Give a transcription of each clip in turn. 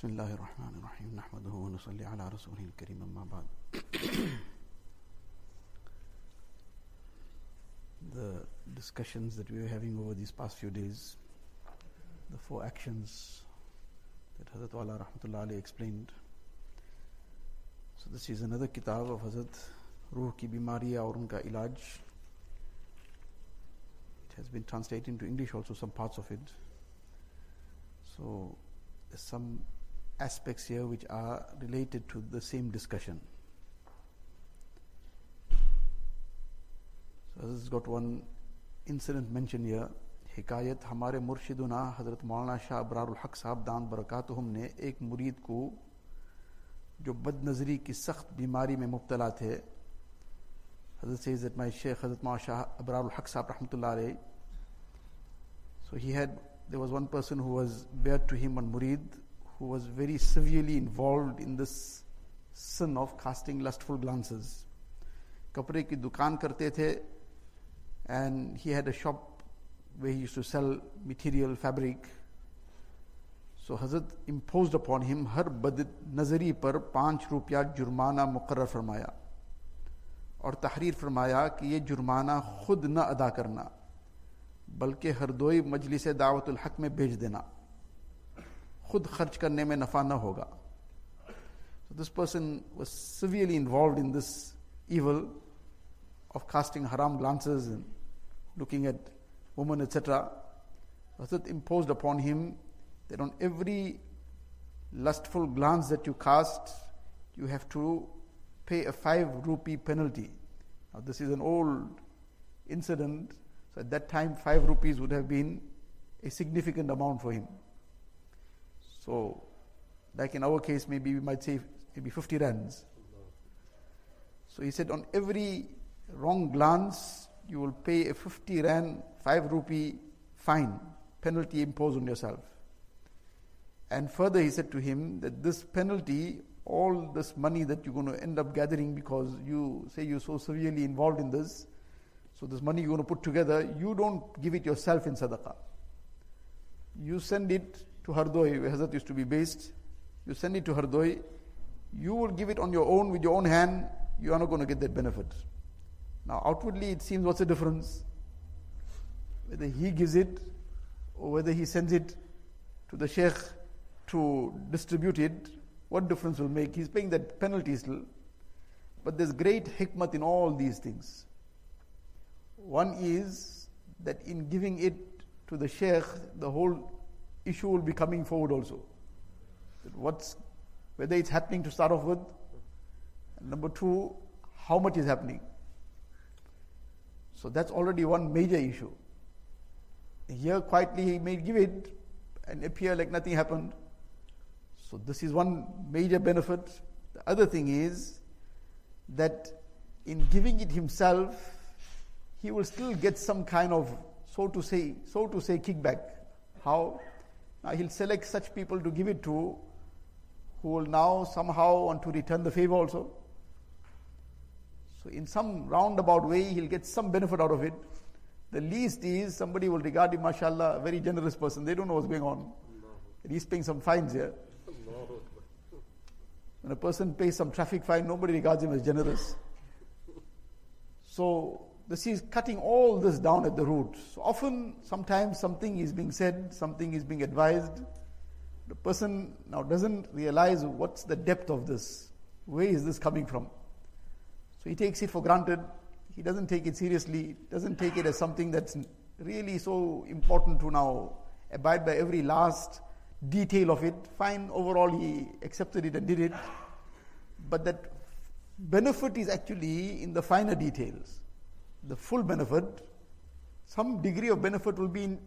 بسم الله الرحمن الرحيم نحمده ونصلي على رسوله الكريم أما بعد The discussions that we were having over these past few days, the four actions that Hazrat Wala Rahmatullah Ali explained. So this is another kitab of Hazrat Ruh ki bimari aur unka ilaj. It has been translated into English also, some parts of it. So there's some aspects here which are related to the same discussion. So this has got one incident mentioned here. حکایت ہمارے مرشدنا حضرت مولانا شاہ ابرار الحق صاحب دان برکاتہم نے ایک مرید کو جو بد نظری کی سخت بیماری میں مبتلا تھے حضرت سیز مائی شیخ حضرت مولانا شاہ ابرار الحق صاحب رحمۃ اللہ علیہ so he had there was one person who was bared to him on Murid who was very severely involved in this sin of casting lustful glances. کپڑے کی دکان کرتے تھے and he had a shop where he to sell material fabric so Hazrat imposed upon ہم ہر بد نظری پر پانچ روپیہ جرمانہ مقرر فرمایا اور تحریر فرمایا کہ یہ جرمانہ خود نہ ادا کرنا، بلکہ ہر دوئی مجلس دعوت الحق میں بھیج دینا खुद खर्च करने में नफा न होगा So this person was severely involved in this evil of casting haram glances and looking at women, etc. Hazrat imposed upon him that on every lustful glance that you cast, you have to pay a five rupee penalty. Now, this is an old incident, so at that time, five rupees would have been a significant amount for him. So, like in our case, maybe we might say maybe 50 rands. So he said, on every wrong glance, you will pay a 50 rand, 5 rupee fine, penalty imposed on yourself. And further, he said to him that this penalty, all this money that you're going to end up gathering because you say you're so severely involved in this, so this money you're going to put together, you don't give it yourself in sadaqah. You send it to Hardoi, where Hazrat used to be based. You send it to Hardoi. You will give it on your own with your own hand. You are not going to get that benefit. Now, outwardly, it seems what's the difference? Whether he gives it or whether he sends it to the sheikh to distribute it, what difference will make? He's paying that penalty still. But there's great hikmat in all these things. One is that in giving it to the sheikh, the whole issue will be coming forward also. What's whether it's happening to start off with, number two, how much is happening. So that's already one major issue. Here, quietly, he may give it and appear like nothing happened. So, this is one major benefit. The other thing is that in giving it himself, he will still get some kind of, so to say, so to say, kickback. How? Now he'll select such people to give it to who will now somehow want to return the favor also. So, in some roundabout way, he'll get some benefit out of it. The least is somebody will regard him, mashallah, a very generous person. They don't know what's going on. And he's paying some fines here. When a person pays some traffic fine, nobody regards him as generous. So, this is cutting all this down at the root. So, often, sometimes something is being said, something is being advised. The person now doesn't realize what's the depth of this. Where is this coming from? So he takes it for granted. He doesn't take it seriously, doesn't take it as something that's really so important to now abide by every last detail of it. Fine, overall, he accepted it and did it. But that benefit is actually in the finer details The full benefit, some degree of benefit will be in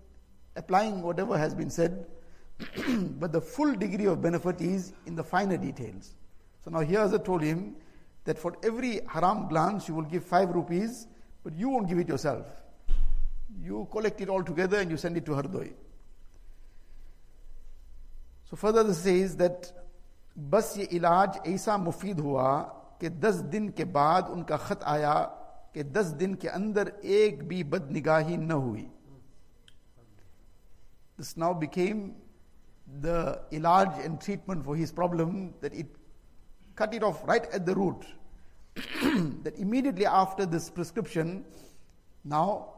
applying whatever has been said, but the full degree of benefit is in the finer details. So now here, as I told him, that for every haram glance you will give five rupees, but you won't give it yourself. You collect it all together and you send it to Hardoi. So further this says that बस ये इलाज ऐसा मुफीद हुआ कि दस दिन के बाद उनका खत आया कि दस दिन के अंदर एक भी बदनिगाही न हुई This now became the ilaj and treatment for his problem that it cut it off right at the root. that immediately after this prescription, now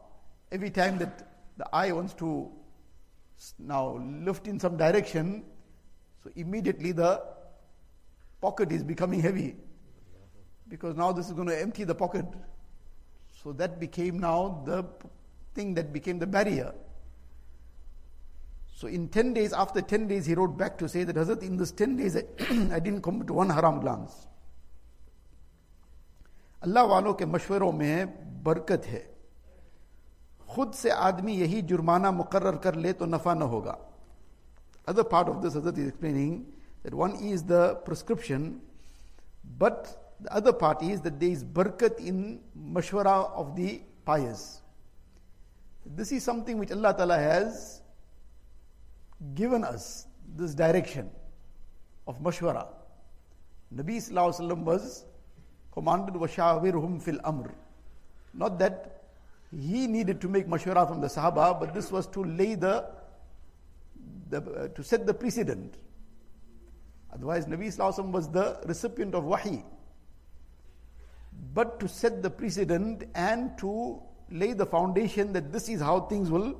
every time that the eye wants to now lift in some direction, so immediately the pocket is becoming heavy because now this is going to empty the pocket. So that became now the thing that became the barrier. So in 10 days, after 10 days, he wrote back to say that Hazrat, in so that became I, the thing became one haram glance. Allah والوں کے مشوروں میں برکت ہے خود سے آدمی یہی جرمانہ مقرر کر لے تو نفع نہ ہوگا other part of this Hazrat prescription but the other part is that there is barakat in mashwara of the pious. This is something which Allah Ta'ala has given us, this direction of mashwara. Nabi Sallallahu was commanded washawirhum fil amr. Not that he needed to make mashwara from the Sahaba, but this was to lay the the, uh, to set the precedent. Otherwise, Nabi Wasallam was the recipient of wahi. but to set the precedent and to lay the foundation that this is how things will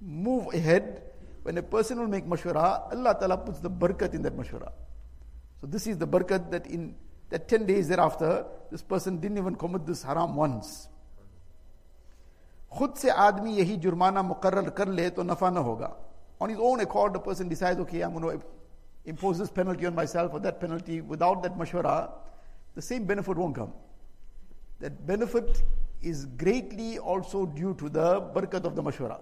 move ahead. When a person will make mashwara, Allah Ta'ala puts the barakat in that mashwara. So this is the barakat that in that 10 days thereafter, this person didn't even commit this haram once. خود سے آدمی یہی جرمانہ مقرر کر لے تو نفع نہ ہوگا on is own accord person decide okay I impose this penalty on myself that penalty without that مشورہ the same benefit won't come. That benefit is greatly also due to the برکت آف دا مشورہ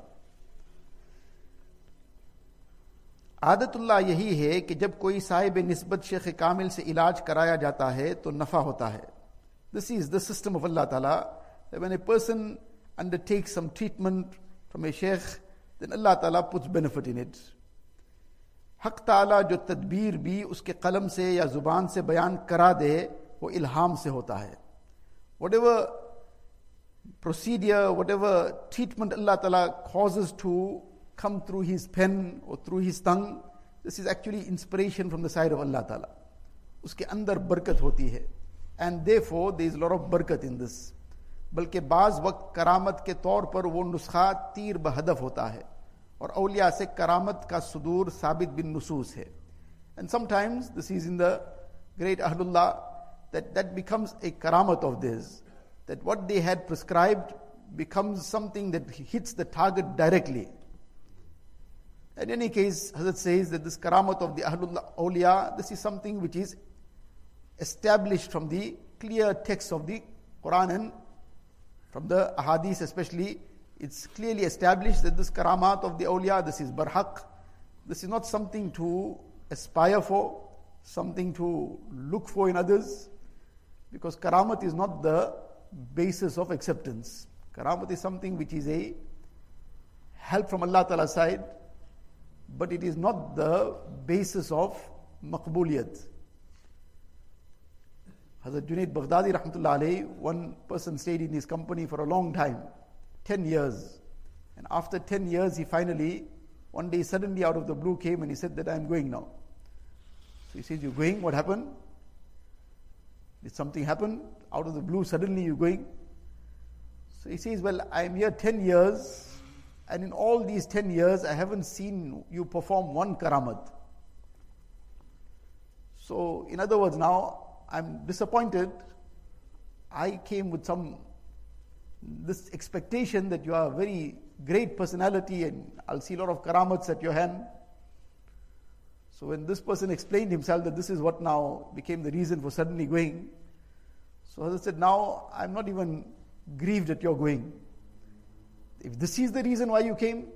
عادت اللہ یہی ہے کہ جب کوئی صاحب نسبت شیخ کامل سے علاج کرایا جاتا ہے تو نفع ہوتا ہے دس is the system of Allah Ta'ala when a person undertake some treatment from a sheikh then Allah تعالیٰ پٹس بینیفٹ ان اٹ حق تعالیٰ جو تدبیر بھی اس کے قلم سے یا زبان سے بیان کرا دے وہ الہام سے ہوتا ہے۔ Whatever procedure whatever treatment Allah Ta'ala causes to come through his pen or through his tongue this is actually inspiration from the side of Allah Ta'ala. اس کے اندر برکت ہوتی ہے۔ اینڈ دے فو دے از لور آف برکت ان دس بلکہ بعض وقت کرامت کے طور پر وہ نسخہ تیر بہدف ہوتا ہے۔ اور اولیاء سے کرامت کا صدور ثابت بن نصوص ہے۔ And sometimes this is in the great اہل Allah that that becomes a karamat of this that what they had prescribed becomes something that hits the target directly. In any case Hazrat says that this karamat of the Ahlullah awliya this is something which is established from the clear text of the Quran and from the ahadith especially. It's clearly established that this karamat of the awliya, this is barhaq. This is not something to aspire for, something to look for in others, because karamat is not the basis of acceptance. Karamat is something which is a help from Allah Ta'ala side, but it is not the basis of maqbuliyat. Hazrat Junaid Baghdadi rahmatullah alayhi, one person stayed in his company for a long time. 10 years. And after 10 years, he finally, one day suddenly out of the blue came and he said that I'm going now. So he says, You're going? What happened? Did something happen? Out of the blue, suddenly you're going? So he says, Well, I'm here 10 years, and in all these 10 years, I haven't seen you perform one karamat. So, in other words, now I'm disappointed. I came with some this expectation that you are a very great personality and I'll see a lot of karamats at your hand. So when this person explained himself that this is what now became the reason for suddenly going, so I said, now I'm not even grieved at your going. If this is the reason why you came,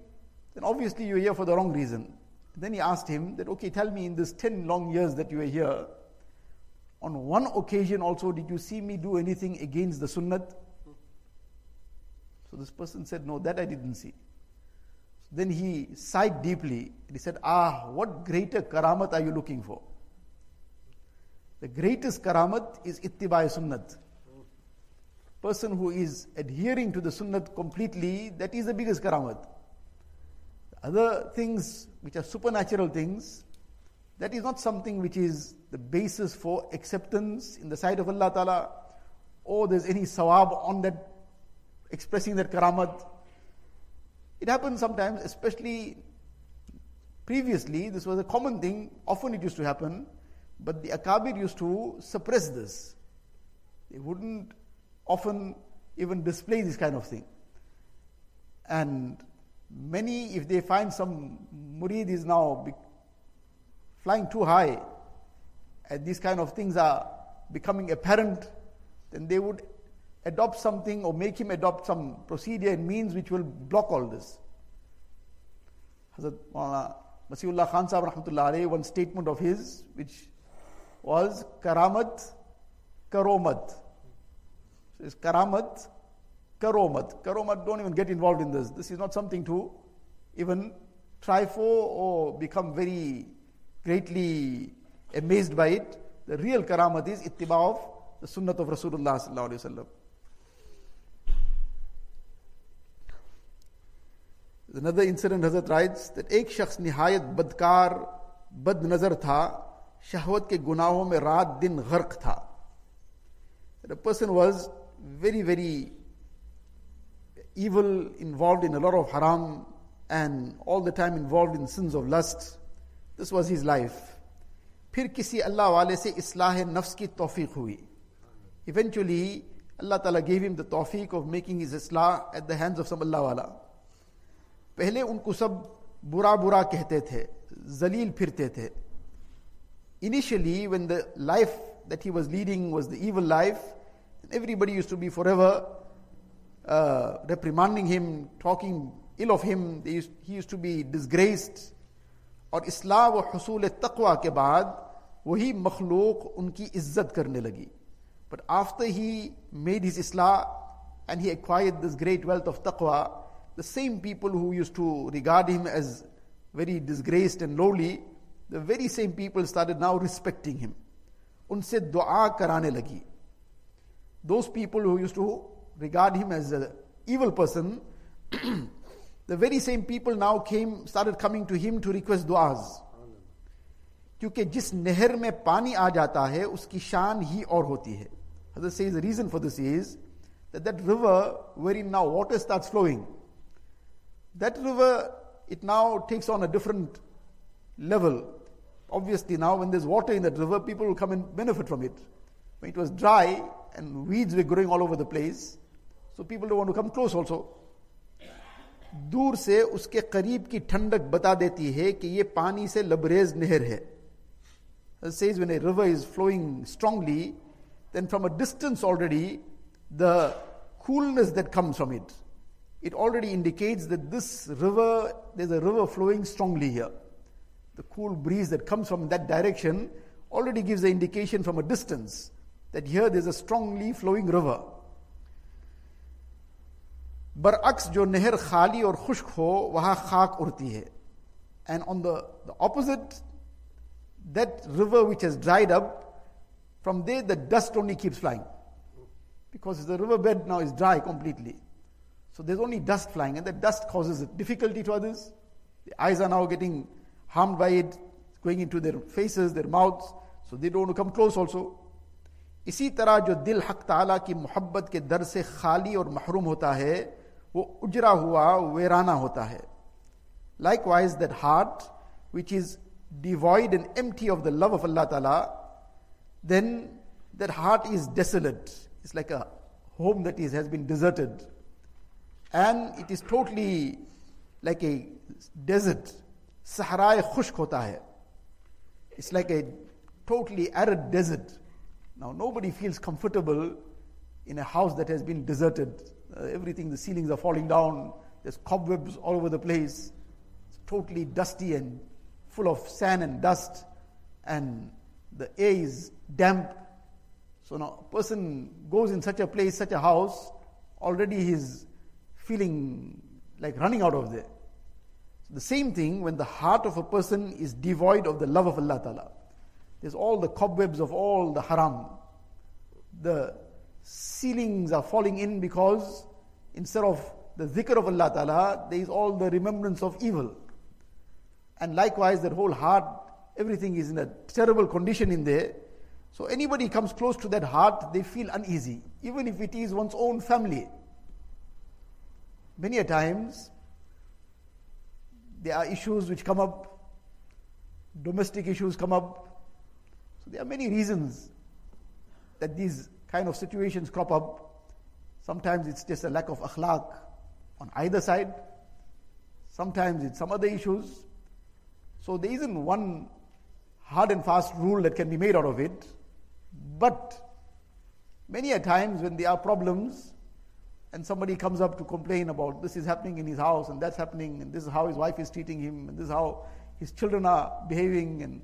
then obviously you're here for the wrong reason. Then he asked him that, okay, tell me in this 10 long years that you were here, on one occasion also did you see me do anything against the sunnat? So this person said, No, that I didn't see. Then he sighed deeply and he said, Ah, what greater karamat are you looking for? The greatest karamat is ittibai sunnat. Person who is adhering to the sunnat completely, that is the biggest karamat. Other things which are supernatural things, that is not something which is the basis for acceptance in the sight of Allah Ta'ala, or there's any sawab on that, expressing that karamat. It happens sometimes, especially previously, this was a common thing, often it used to happen, but the Akabir used to suppress this. They wouldn't often even display this kind of thing. And many, if they find some murid is now be- flying too high, and these kind of things are becoming apparent, then they would adopt something or make him adopt some procedure and means which will block all this. Hazrat Masihullah Khan Sahib Rahmatullah one statement of his, which was Karamat, Karomat. So it's Karamat, Karomat. Karomat, don't even get involved in this. This is not something to even try for or become very greatly amazed by it. The real Karamat is ittiba of the Sunnah of Rasulullah sallallahu alaihi wasallam. another incident Hazrat writes that ایک شخص نہایت بدکار بد نظر تھا شہوت کے گناہوں میں رات دن غرق تھا person was very very evil involved in love of حرام and all the time involved in sins of lust this was his life پھر کسی اللہ والے سے اصلاح نفس کی توفیق ہوئی ایونچولی اللہ تعالیٰ گیو ہم دا توفیق آف میکنگ ہز اصلاح at the hands of some Allah والا پہلے ان کو سب برا برا کہتے تھے زلیل پھرتے تھے۔ Initially when the life that he was leading was the evil life everybody use to be forever reprimanding him talking ill of him he use to be disgraced اور اسلام و حصول تقوا کے بعد وہی مخلوق ان کی عزت کرنے لگی۔ But after he made his اصلاح and he acquire this great wealth of تقوا the same people who used to regard him as very disgraced and lowly, the very same people started now respecting him. Unse dua karane lagi. Those people who used to regard him as an evil person, the very same people now came, started coming to him to request du'as. क्योंकि जिस नहर में पानी आ जाता है उसकी शान ही और होती है Hazrat says the reason for this is that that river wherein now water starts flowing, that river, it now takes on a different level. Obviously, now when there's water in that river, people will come and benefit from it. When it was dry and weeds were growing all over the place, so people don't want to come close also. दूर से उसके करीब की ठंडक बता देती है कि ये पानी से लबरेज नहर है says when a river is flowing strongly, then from a distance already, the coolness that comes from it, it already indicates that this river, there's a river flowing strongly here. The cool breeze that comes from that direction already gives the indication from a distance that here there's a strongly flowing river. बरअक्स जो नहर खाली और खुश्क हो वहां खाक उड़ती है and on the opposite that river which has dried up from there the dust only keeps flying because the river bed now is dry completely so there's only dust flying, and that dust causes difficulty to others. The eyes are now getting harmed by it, going into their faces, their mouths, so they don't want to come close also. इसी तरह जो दिल हक ताला की मोहब्बत के दर से खाली और महरूम होता है वो उजरा हुआ वेराना होता है likewise that heart which is devoid and empty of the love of Allah ताला then that heart is desolate it's like a home that is, has been deserted and it is totally like a desert. Sahara khushk hota hai. It's like a totally arid desert. Now nobody feels comfortable in a house that has been deserted. Uh, everything, the ceilings are falling down. There's cobwebs all over the place. It's totally dusty and full of sand and dust. And the air is damp. So now a person goes in such a place, such a house, already he's feeling like running out of there. The same thing when the heart of a person is devoid of the love of Allah Ta'ala. There's all the cobwebs of all the haram. The ceilings are falling in because instead of the dhikr of Allah Ta'ala, there is all the remembrance of evil. And likewise, that whole heart, everything is in a terrible condition in there. So anybody comes close to that heart, they feel uneasy, even if it is one's own family. Many a times, there are issues which come up, domestic issues come up. So there are many reasons that these kind of situations crop up. Sometimes it's just a lack of akhlaq on either side. Sometimes it's some other issues. So there isn't one hard and fast rule that can be made out of it. But many a times when there are problems and somebody comes up to complain about this is happening in his house and that's happening and this is how his wife is treating him and this is how his children are behaving and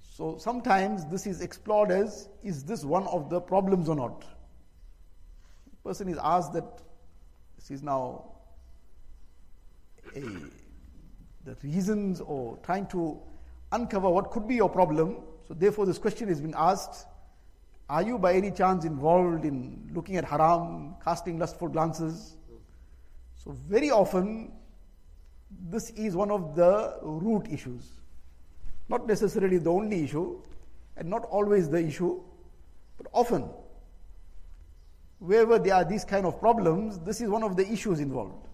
so sometimes this is explored as is this one of the problems or not? The person is asked that this is now a, the reasons or trying to uncover what could be your problem. So therefore this question is being asked are you by any chance involved in looking at haram, casting lustful glances? So, very often, this is one of the root issues. Not necessarily the only issue, and not always the issue, but often, wherever there are these kind of problems, this is one of the issues involved.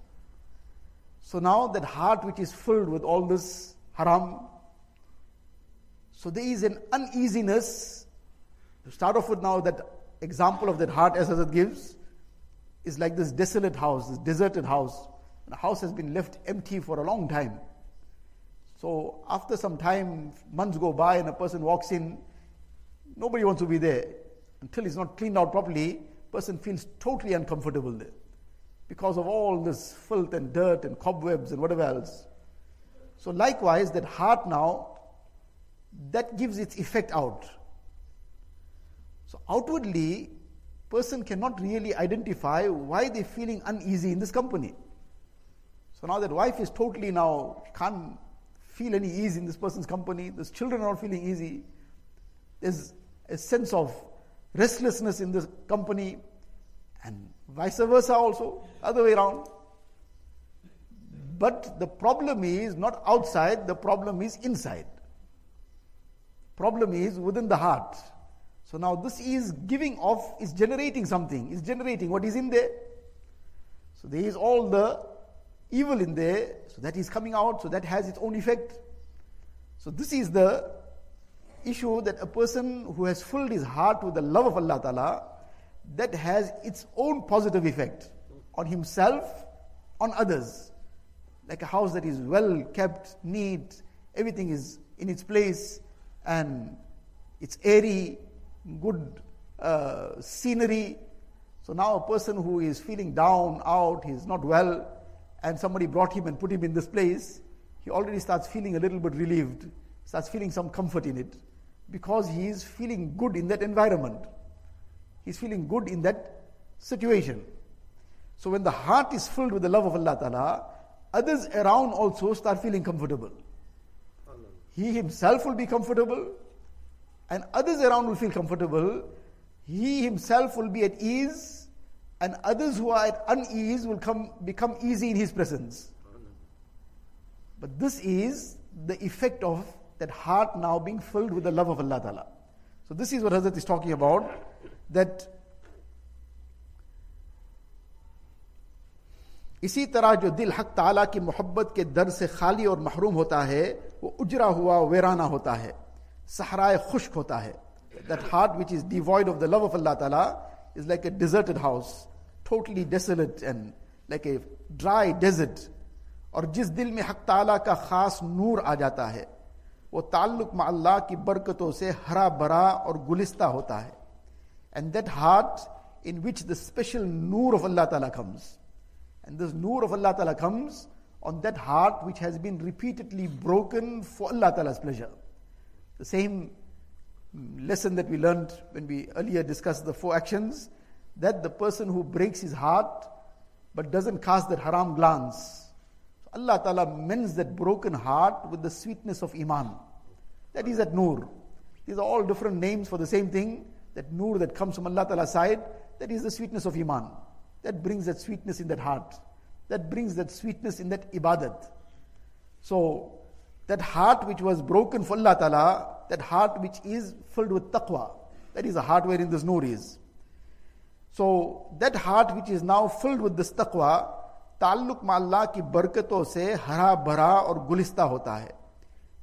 So, now that heart which is filled with all this haram, so there is an uneasiness to start off with now, that example of that heart as it gives is like this desolate house, this deserted house. The house has been left empty for a long time. So after some time, months go by and a person walks in, nobody wants to be there. Until it's not cleaned out properly, person feels totally uncomfortable there. Because of all this filth and dirt and cobwebs and whatever else. So likewise, that heart now, that gives its effect out. So outwardly, person cannot really identify why they're feeling uneasy in this company. So now that wife is totally now can't feel any ease in this person's company, these children are not feeling easy. There's a sense of restlessness in this company, and vice versa also, other way around. But the problem is not outside, the problem is inside. Problem is within the heart. So now this is giving off, is generating something, is generating what is in there. So there is all the evil in there, so that is coming out, so that has its own effect. So this is the issue that a person who has filled his heart with the love of Allah Ta'ala, that has its own positive effect on himself, on others. Like a house that is well kept, neat, everything is in its place, and it's airy, good uh, scenery. So now a person who is feeling down, out, he's not well, and somebody brought him and put him in this place, he already starts feeling a little bit relieved, starts feeling some comfort in it, because he is feeling good in that environment. He's feeling good in that situation. So when the heart is filled with the love of Allah Ta'ala, others around also start feeling comfortable. He himself will be comfortable, and others around will feel comfortable, he himself will be at ease, and others who are at unease will come, become easy in his presence. But this is the effect of that heart now being filled with the love of Allah Ta'ala. So this is what Hazrat is talking about, that इसी तरह जो दिल हक ताला की मोहब्बत के दर से खाली और महरूम होता है वो उजरा हुआ वेराना होता है سہرائے خشک ہوتا ہے that heart which is devoid of the love of Allah Ta'ala is like a deserted house totally desolate and like a dry desert اور جس دل میں حق تعالیٰ کا خاص نور آ جاتا ہے وہ تعلق مع اللہ کی برکتوں سے ہرا بھرا اور گلستہ ہوتا ہے and that heart in which the special Noor of Allah Ta'ala comes and this Noor of Allah Ta'ala comes on that heart which has been repeatedly broken for Allah Ta'ala's pleasure The same lesson that we learned when we earlier discussed the four actions that the person who breaks his heart but doesn't cast that haram glance. Allah Ta'ala mends that broken heart with the sweetness of Iman. That is that nur. These are all different names for the same thing. That nur that comes from Allah Ta'ala's side, that is the sweetness of Iman. That brings that sweetness in that heart. That brings that sweetness in that ibadat. So, that heart which was broken for Allah Ta'ala, that heart which is filled with taqwa, that is a heart wherein this nur is. So that heart which is now filled with this taqwa, ताल्लुक माल्ला की बरकतों से हरा भरा और गुलिस्ता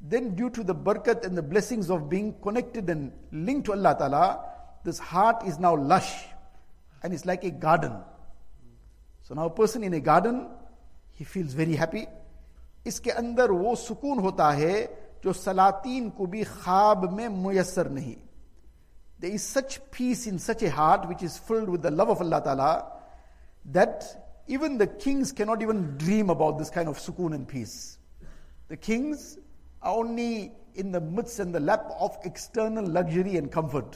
Then due to the to the and the blessings of being connected and linked to to Allah Ta'ala this heart is now lush and it's like a garden so now person in a garden he feels very happy اس کے اندر وہ سکون ہوتا ہے جو سلاطین کو بھی خواب میں میسر نہیں۔ There is such peace in such a heart which is filled with the love of Allah Ta'ala that even the kings can not even dream about this kind of سکون and peace the kings only in the midst and the lap of external luxury and comfort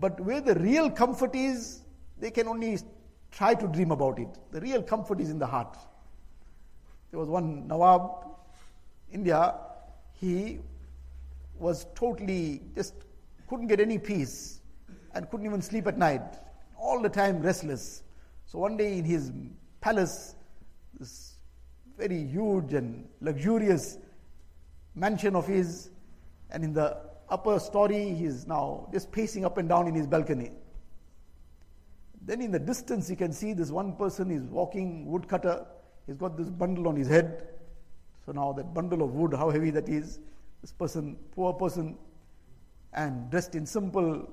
but where the real comfort is they can only try to dream about it the real comfort is in the heart There was one Nawab, India, he was totally just couldn't get any peace and couldn't even sleep at night. All the time restless. So one day in his palace, this very huge and luxurious mansion of his, and in the upper story, he is now just pacing up and down in his balcony. Then in the distance, you can see this one person is walking, woodcutter. He's got this bundle on his head. So now that bundle of wood, how heavy that is. This person, poor person, and dressed in simple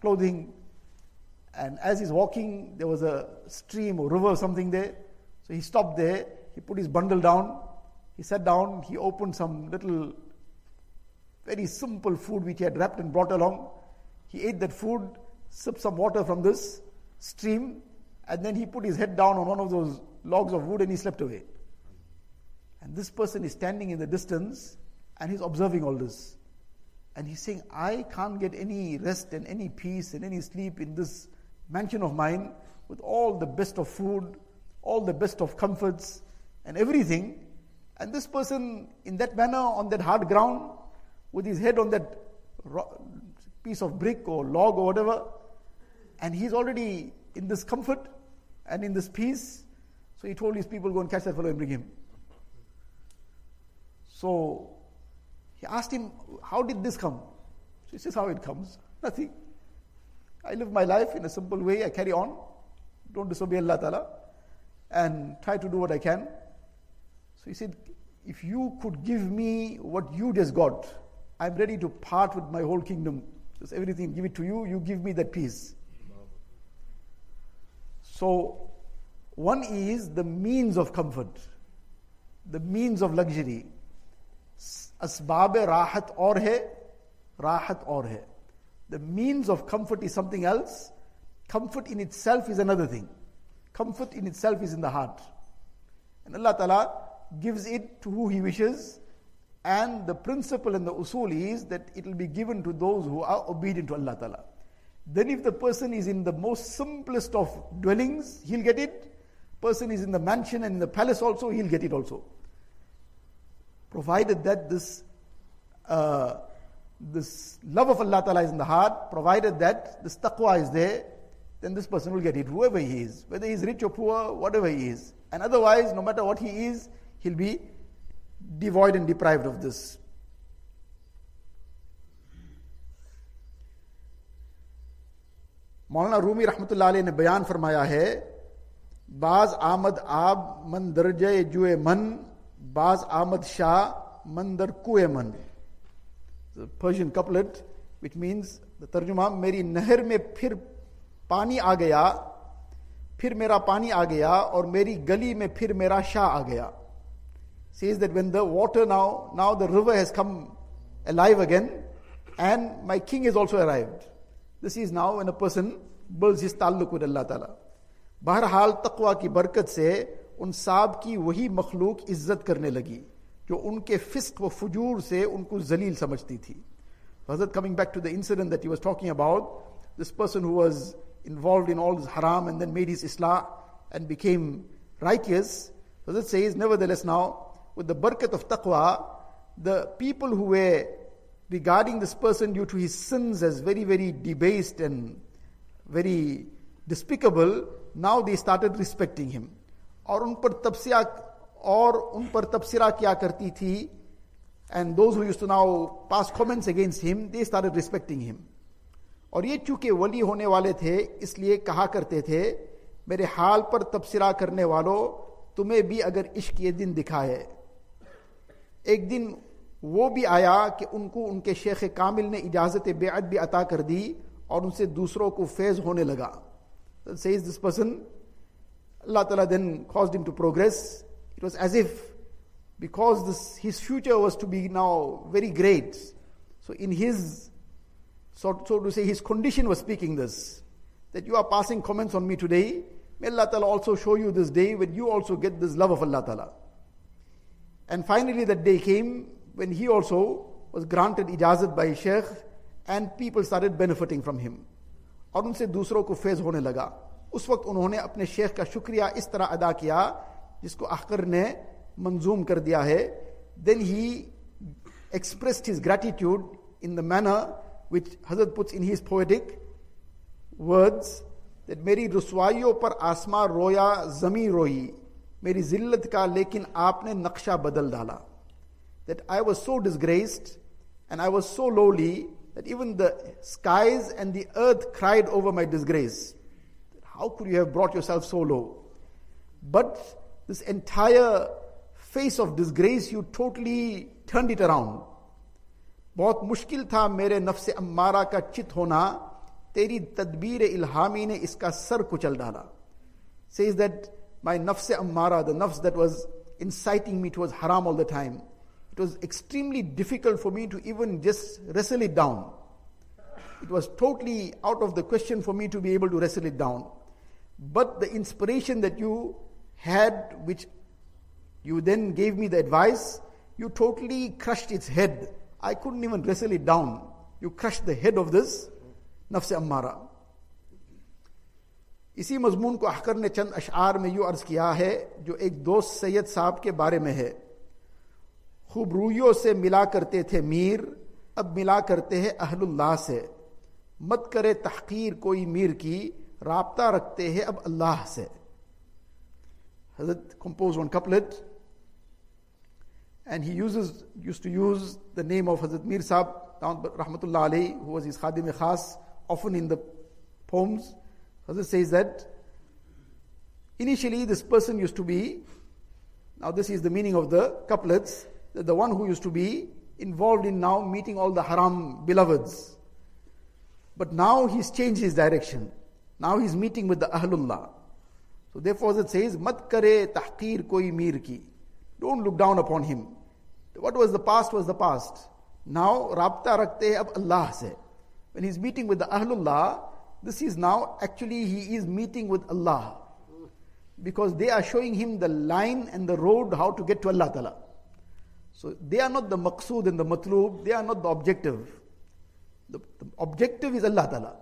clothing. And as he's walking, there was a stream or river or something there. So he stopped there. He put his bundle down he sat down, he opened some little, very simple food which he had wrapped and brought along. He ate that food, sipped some water from this stream, and then he put his head down on one of those logs of wood and he slept away. And this person is standing in the distance and he's observing all this. And he's saying, I can't get any rest and any peace and any sleep in this mansion of mine with all the best of food, all the best of comforts and everything. And this person, in that manner, on that hard ground, with his head on that piece of brick or log or whatever, and he's already in this comfort and in this peace. So he told his people, Go and catch that fellow and bring him. So he asked him, How did this come? So he says, How it comes? Nothing. I live my life in a simple way, I carry on, don't disobey Allah Ta'ala, and try to do what I can. So he said, if you could give me what you just got, I'm ready to part with my whole kingdom. Just everything, give it to you, you give me that peace. So, one is the means of comfort, the means of luxury. Asbab rahat or hai, rahat or hai. The means of comfort is something else. Comfort in itself is another thing. Comfort in itself is in the heart. And Allah Ta'ala gives it to who He wishes. And the principle and the usul is that it will be given to those who are obedient to Allah Ta'ala. Then if the person is in the most simplest of dwellings, he'll get it Person is in the mansion and in the palace also, he'll get it also. Provided that this uh, this love of Allah Ta'ala is in the heart, provided that this taqwa is there, then this person will get it, whoever he is, whether he is rich or poor, whatever he is. And otherwise, no matter what he is, he'll be devoid and deprived of this. मौलाना रूमी रहमतुल्लाह ने बयान फरमाया है بعض آمد آب من درجہ جو من بعض آمد شاہ من در کوئے من۔ پرشین کپلٹ وچ مینس ترجمہ میری نہر میں پھر پانی آ گیا، پھر میرا پانی آ گیا اور میری گلی میں پھر میرا شاہ آ گیا. Says that when the water now now the river has come alive again and my king is also arrived this is now and a person builds his تعلق ود اللہ تعالیٰ بہرحال تقوا کی برکت سے ان صاحب کی وہی مخلوق عزت کرنے لگی، جو ان کے فسق و فجور سے ان کو ذلیل سمجھتی تھی۔ Hazrat coming back to the incident that he was talking about this person who was involved in all حرام and then made his اسلاح and became righteous Hazrat says is nevertheless now with the برکت of تقوا the people who were regarding this person due to his sins as very very debased and very despicable now they started respecting him اور ان پر تبصرہ اور ان پر تبصرہ کیا کرتی تھی and those who use to now pass comments against him they started respecting him اور یہ چونکہ ولی ہونے والے تھے، اس لیے کہا کرتے تھے، میرے حال پر تبصرہ کرنے والوں، تمہیں بھی اگر عشق یہ دن دکھا ہے ایک دن وہ بھی آیا کہ ان کو ان کے شیخ کامل نے اجازت بیعت بھی عطا کر دی اور ان سے دوسروں کو فیض ہونے لگا۔ says this person, Allah Ta'ala then caused him to progress. It was as if because this, his future was to be now very great. So in his, so, so to say, his condition was speaking this. That you are passing comments on me today. May Allah Ta'ala also show you this day when you also get this love of Allah Ta'ala. And finally that day came when he also was granted ijazat by Sheikh and people started benefiting from him. اور ان سے دوسروں کو فیض ہونے لگا۔ اس وقت انہوں نے اپنے شیخ کا شکریہ اس طرح ادا کیا جس کو اخر نے منظوم کر دیا ہے۔ Then he expressed his gratitude in the manner which Hazrat puts in his poetic words that میری رسوائیوں پر آسماں رویا زمیں روئی، میری ذلت کا لیکن آپ نے نقشہ بدل ڈالا۔ That I was so disgraced and I was so lowly that even the skies and the earth cried over my disgrace. How could you have brought yourself so low? But this entire face of disgrace, you totally turned it around. बहुत मुश्किल था मेरे नफ्स अम्मारा का चित होना तेरी तदबीर इल्हामी ने इसका सर कुचल डाला says that my nafs ammara, the nafs that was inciting me towards haram all the time, it was extremely difficult for me to even just wrestle it down. It was totally out of the question for me to be able to wrestle it down. But the inspiration that you had, which you then gave me the advice, you totally crushed its head. I couldn't even wrestle it down. You crushed the head of this nafs ammara. इसी मजमून को अहकर ने चंद अशार में you अर्ज किया है जो एक दोस्त सैयद साहब के बारे में है خوب رویوں سے ملا کرتے تھے میر، اب ملا کرتے ہیں اہل اللہ سے۔ مت کرے تحقیر کوئی میر کی، رابطہ رکھتے ہیں اب اللہ سے۔ Hazrat compose an couplet. And he uses use to use the name of Hazrat Mir Sahib رحمۃ اللہ علیہ ہو واز از خادم خاص often in the poems Hazrat says that initially this person use to be now this is the meaning of the couplets the one who used to be involved in now meeting all the haram beloveds. But now he's changed his direction. Now he's meeting with the Ahlullah. So therefore it says, Mat kare tahqir koi mir ki. Don't look down upon him. What was the past was the past. Now rabta rakte ab Allah se. When he's meeting with the Ahlullah, this is now actually he is meeting with Allah. Because they are showing him the line and the road how to get to Allah Ta'ala. So they are not the maqsood and the matlub, they are not the objective. The, the objective is Allah Ta'ala.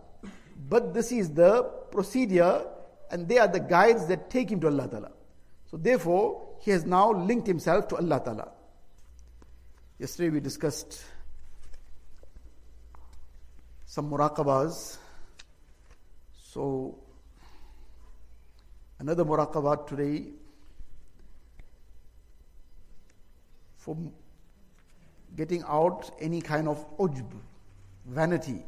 But this is the procedure and they are the guides that take him to Allah Ta'ala. So therefore, he has now linked himself to Allah Ta'ala. Yesterday we discussed some muraqabas. So another muraqabah today for getting out any kind of ujb, vanity,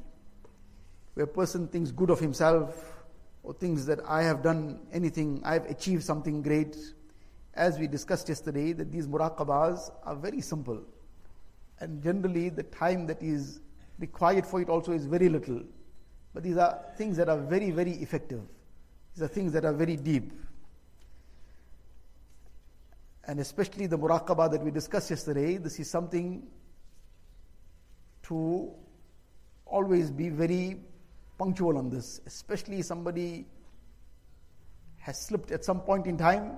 where a person thinks good of himself or thinks that I have done anything, I have achieved something great. As we discussed yesterday, that these muraqabas are very simple. And generally, the time that is required for it also is very little. But these are things that are very, very effective. These are things that are very deep and especially the muraqabah that we discussed yesterday, this is something to always be very punctual on this, especially somebody has slipped at some point in time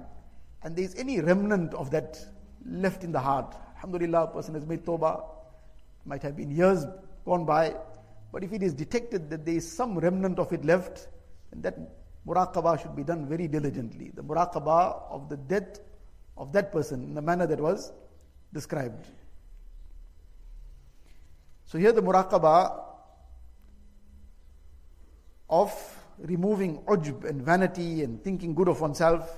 and there is any remnant of that left in the heart. Alhamdulillah, a person has made tawbah, might have been years gone by, but if it is detected that there is some remnant of it left, then that muraqabah should be done very diligently. The muraqabah of the death of that person in the manner that was described. So here the muraqabah of removing ujb and vanity and thinking good of oneself.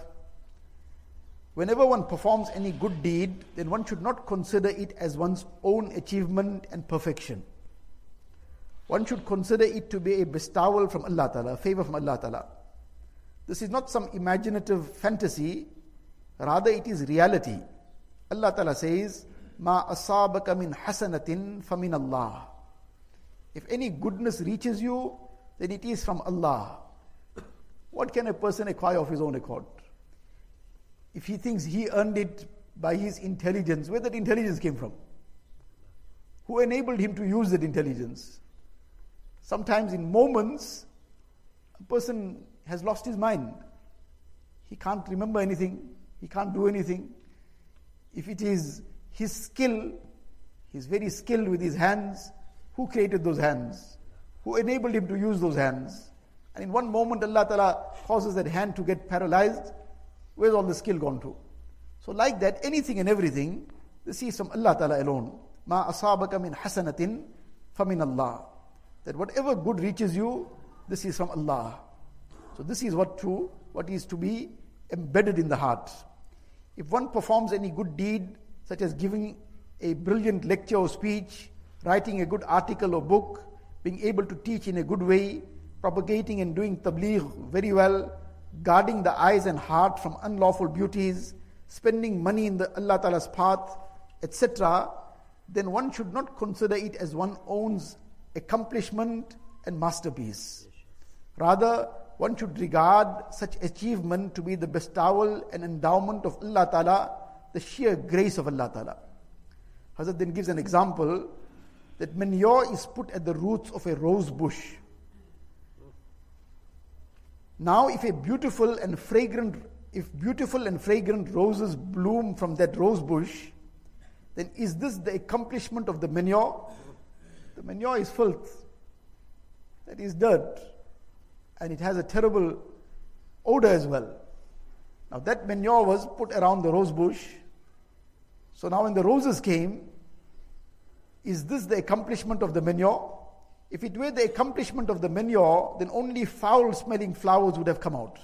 whenever one performs any good deed, then one should not consider it as one's own achievement and perfection. One should consider it to be a bestowal from Allah Ta'ala, a favor from Allah Ta'ala. This is not some imaginative fantasy, rather, it is reality. Allah Ta'ala says, Ma asabaka min hasanatin famin Allah. If any goodness reaches you, then it is from Allah. What can a person acquire of his own accord? If he thinks he earned it by his intelligence, where that intelligence came from? Who enabled him to use that intelligence? Sometimes, in moments, a person has lost his mind. He can't remember anything, he can't do anything. If it is his skill, he's very skilled with his hands. Who created those hands? Who enabled him to use those hands? And in one moment, Allah Ta'ala causes that hand to get paralyzed. Where's all the skill gone to? So, like that, anything and everything, this is from Allah Ta'ala alone. Ma asabaka min hasanatin famin Allah. That whatever good reaches you, this is from Allah. So, this is what to what is to be embedded in the heart. If one performs any good deed, such as giving a brilliant lecture or speech, writing a good article or book, being able to teach in a good way, propagating and doing tabligh very well, guarding the eyes and heart from unlawful beauties, spending money in the Allah Ta'ala's path, etc., then one should not consider it as one owns accomplishment and masterpiece. Rather, one should regard such achievement to be the bestowal and endowment of Allah Ta'ala, the sheer grace of Allah Ta'ala. Hazrat then gives an example that manure is put at the roots of a rose bush. Now, if a beautiful and fragrant, if beautiful and fragrant roses bloom from that rose bush, then is this the accomplishment of the manure? The manure is filth. That is dirt. And it has a terrible odor as well. Now, that manure was put around the rose bush. So now, when the roses came, is this the accomplishment of the manure? If it were the accomplishment of the manure, then only foul smelling flowers would have come out.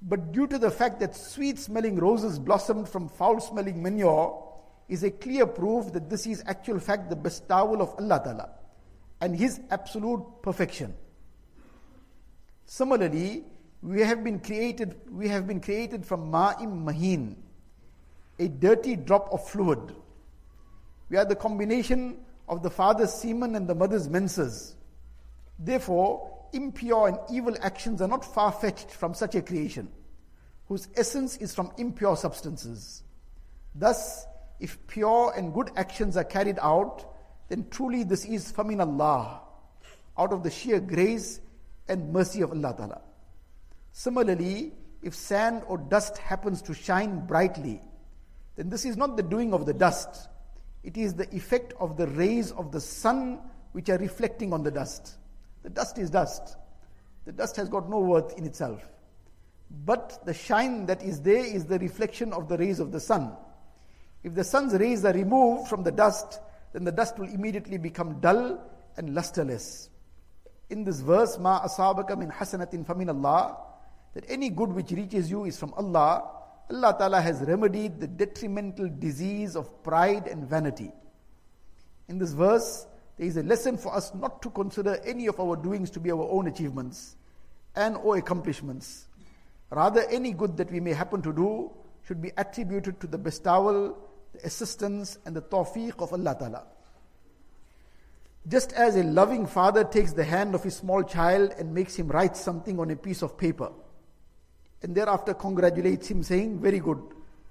But due to the fact that sweet smelling roses blossomed from foul smelling manure, is a clear proof that this is actual fact the bestowal of Allah Ta'ala and His absolute perfection. Similarly, we have been created, we have been created from ma'im mahin, a dirty drop of fluid. We are the combination of the father's semen and the mother's menses. Therefore, impure and evil actions are not far fetched from such a creation, whose essence is from impure substances. Thus, if pure and good actions are carried out, then truly this is famin Allah, out of the sheer grace and mercy of Allah Ta'ala. Similarly, if sand or dust happens to shine brightly, then this is not the doing of the dust, it is the effect of the rays of the sun which are reflecting on the dust. The dust is dust. The dust has got no worth in itself. But the shine that is there is the reflection of the rays of the sun. If the sun's rays are removed from the dust, then the dust will immediately become dull and lusterless. In this verse, Ma asabaka min hasanatin famin Allah, that any good which reaches you is from Allah, Allah Ta'ala has remedied the detrimental disease of pride and vanity. In this verse, there is a lesson for us not to consider any of our doings to be our own achievements and or accomplishments. Rather, any good that we may happen to do should be attributed to the bestowal, the assistance, and the tawfiq of Allah Ta'ala. Just as a loving father takes the hand of his small child and makes him write something on a piece of paper and thereafter congratulates him, saying, Very good,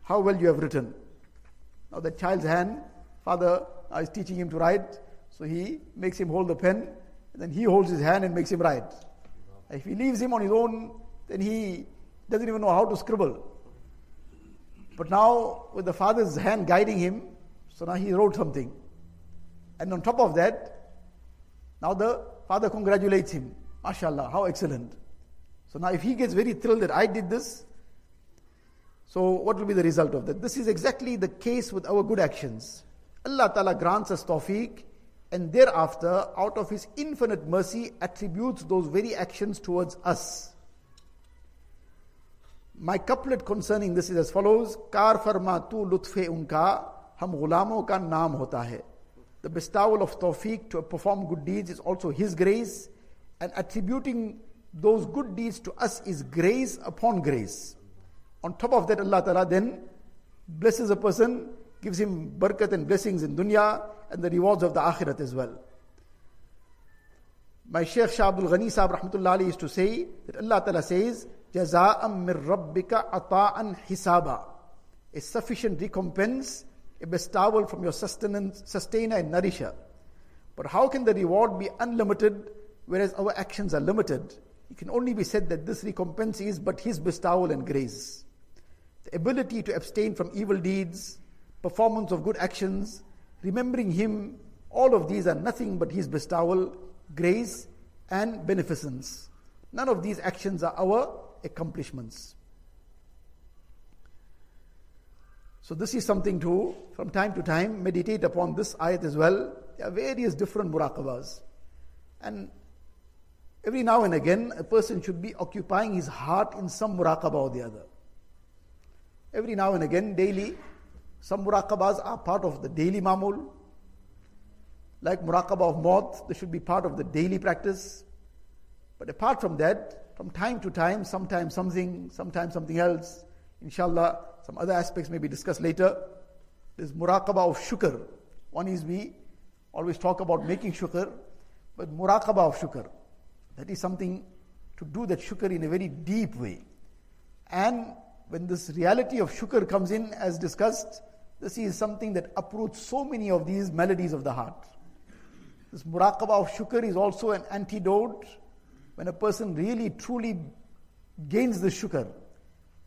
how well you have written. Now, the child's hand, father is teaching him to write, so he makes him hold the pen, and then he holds his hand and makes him write. If he leaves him on his own, then he doesn't even know how to scribble. But now, with the father's hand guiding him, so now he wrote something. And on top of that, now the father congratulates him. MashaAllah, how excellent. So now if he gets very thrilled that I did this, so what will be the result of that? This is exactly the case with our good actions. Allah Ta'ala grants us tawfiq and thereafter, out of His infinite mercy, attributes those very actions towards us. My couplet concerning this is as follows Kar farma tu lutfe unka hum gulamo ka naam hota hai. The bestowal of tawfiq to perform good deeds is also His grace, and attributing those good deeds to us is grace upon grace. On top of that, Allah Ta'ala then blesses a person, gives him barakat and blessings in dunya and the rewards of the akhirat as well. My Shaykh Shah Abdul Ghani Sahib Rahmatullah used to say that Allah Ta'ala says, Jaza'am mir rabbika ata'an hisaba. A sufficient recompense, a bestowal from your sustainer and nourisher. But how can the reward be unlimited whereas our actions are limited? It can only be said that this recompense is but His bestowal and grace. The ability to abstain from evil deeds, performance of good actions, remembering Him, all of these are nothing but His bestowal, grace, and beneficence. None of these actions are our accomplishments. So, this is something to, from time to time, meditate upon this ayat as well. There are various different muraqabas. And every now and again, a person should be occupying his heart in some muraqabah or the other. Every now and again, daily, some muraqabahs are part of the daily mamul. Like muraqabah of maut, they should be part of the daily practice. But apart from that, from time to time, sometimes something, sometimes something else, inshallah, some other aspects may be discussed later. There's muraqabah of shukr. One is we always talk about making shukr, but muraqabah of shukr. That is something to do that shukr in a very deep way. And when this reality of shukr comes in, as discussed, this is something that uproots so many of these melodies of the heart. This muraqabah of shukr is also an antidote when a person really truly gains the shukr.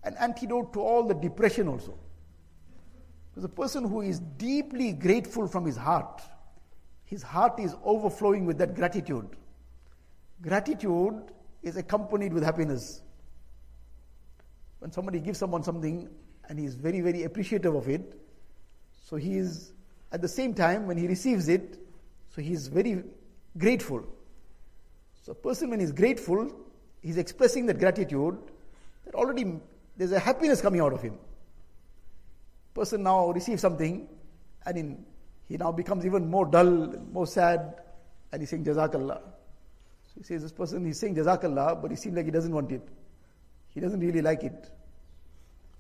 An antidote to all the depression also. Because a person who is deeply grateful from his heart, his heart is overflowing with that gratitude. Gratitude is accompanied with happiness. When somebody gives someone something and he is very, very appreciative of it, so he is, at the same time, when he receives it, so he is very grateful. So a person when he is grateful, he is expressing that gratitude, that already there's a happiness coming out of him. Person now receives something, and in, he now becomes even more dull, more sad, and he's saying Jazakallah. So he says this person is saying Jazakallah, but he seems like he doesn't want it. He doesn't really like it.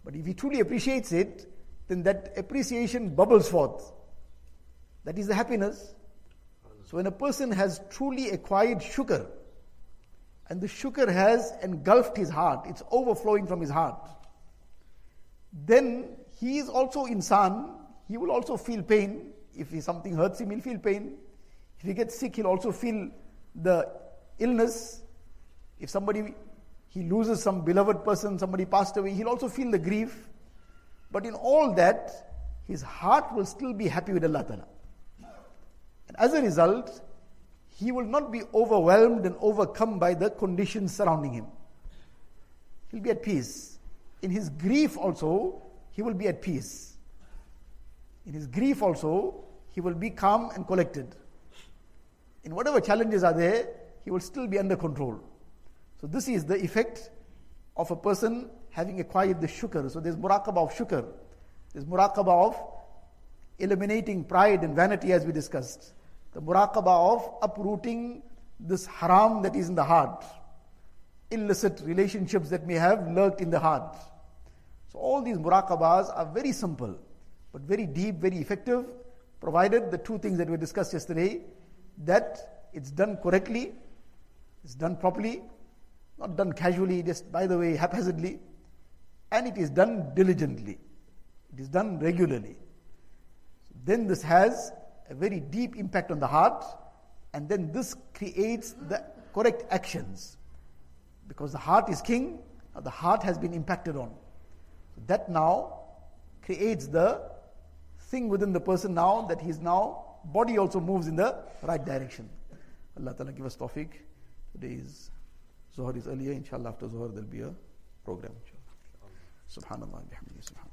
But if he truly appreciates it, then that appreciation bubbles forth. That is the happiness. So when a person has truly acquired shukr, and the shukr has engulfed his heart, it's overflowing from his heart, then he is also insan, he will also feel pain. If something hurts him, he'll feel pain. If he gets sick, he'll also feel the illness. If somebody he loses some beloved person, somebody passed away, he'll also feel the grief. But in all that, his heart will still be happy with Allah Ta'ala. And as a result, he will not be overwhelmed and overcome by the conditions surrounding him. He'll be at peace. In his grief also, he will be at peace. In his grief also, he will be calm and collected. In whatever challenges are there, he will still be under control. So this is the effect of a person having acquired the shukr. So there's muraqabah of shukr. There's muraqabah of eliminating pride and vanity as we discussed. The muraqabah of uprooting this haram that is in the heart. Illicit relationships that may have lurked in the heart. So all these muraqabahs are very simple, but very deep, very effective, provided the two things that we discussed yesterday, that it's done correctly, it's done properly, not done casually, just by the way, haphazardly, and it is done diligently. It is done regularly. Then this has a very deep impact on the heart, and then this creates the correct actions. Because the heart is king, the heart has been impacted on. So that now creates the thing within the person now that he's now, body also moves in the right direction. Allah Ta'ala give us tawfiq. Today is Zuhur is earlier, inshallah after Zuhur there'll be a program. Inshallah. Subhanallah, bihamdihi.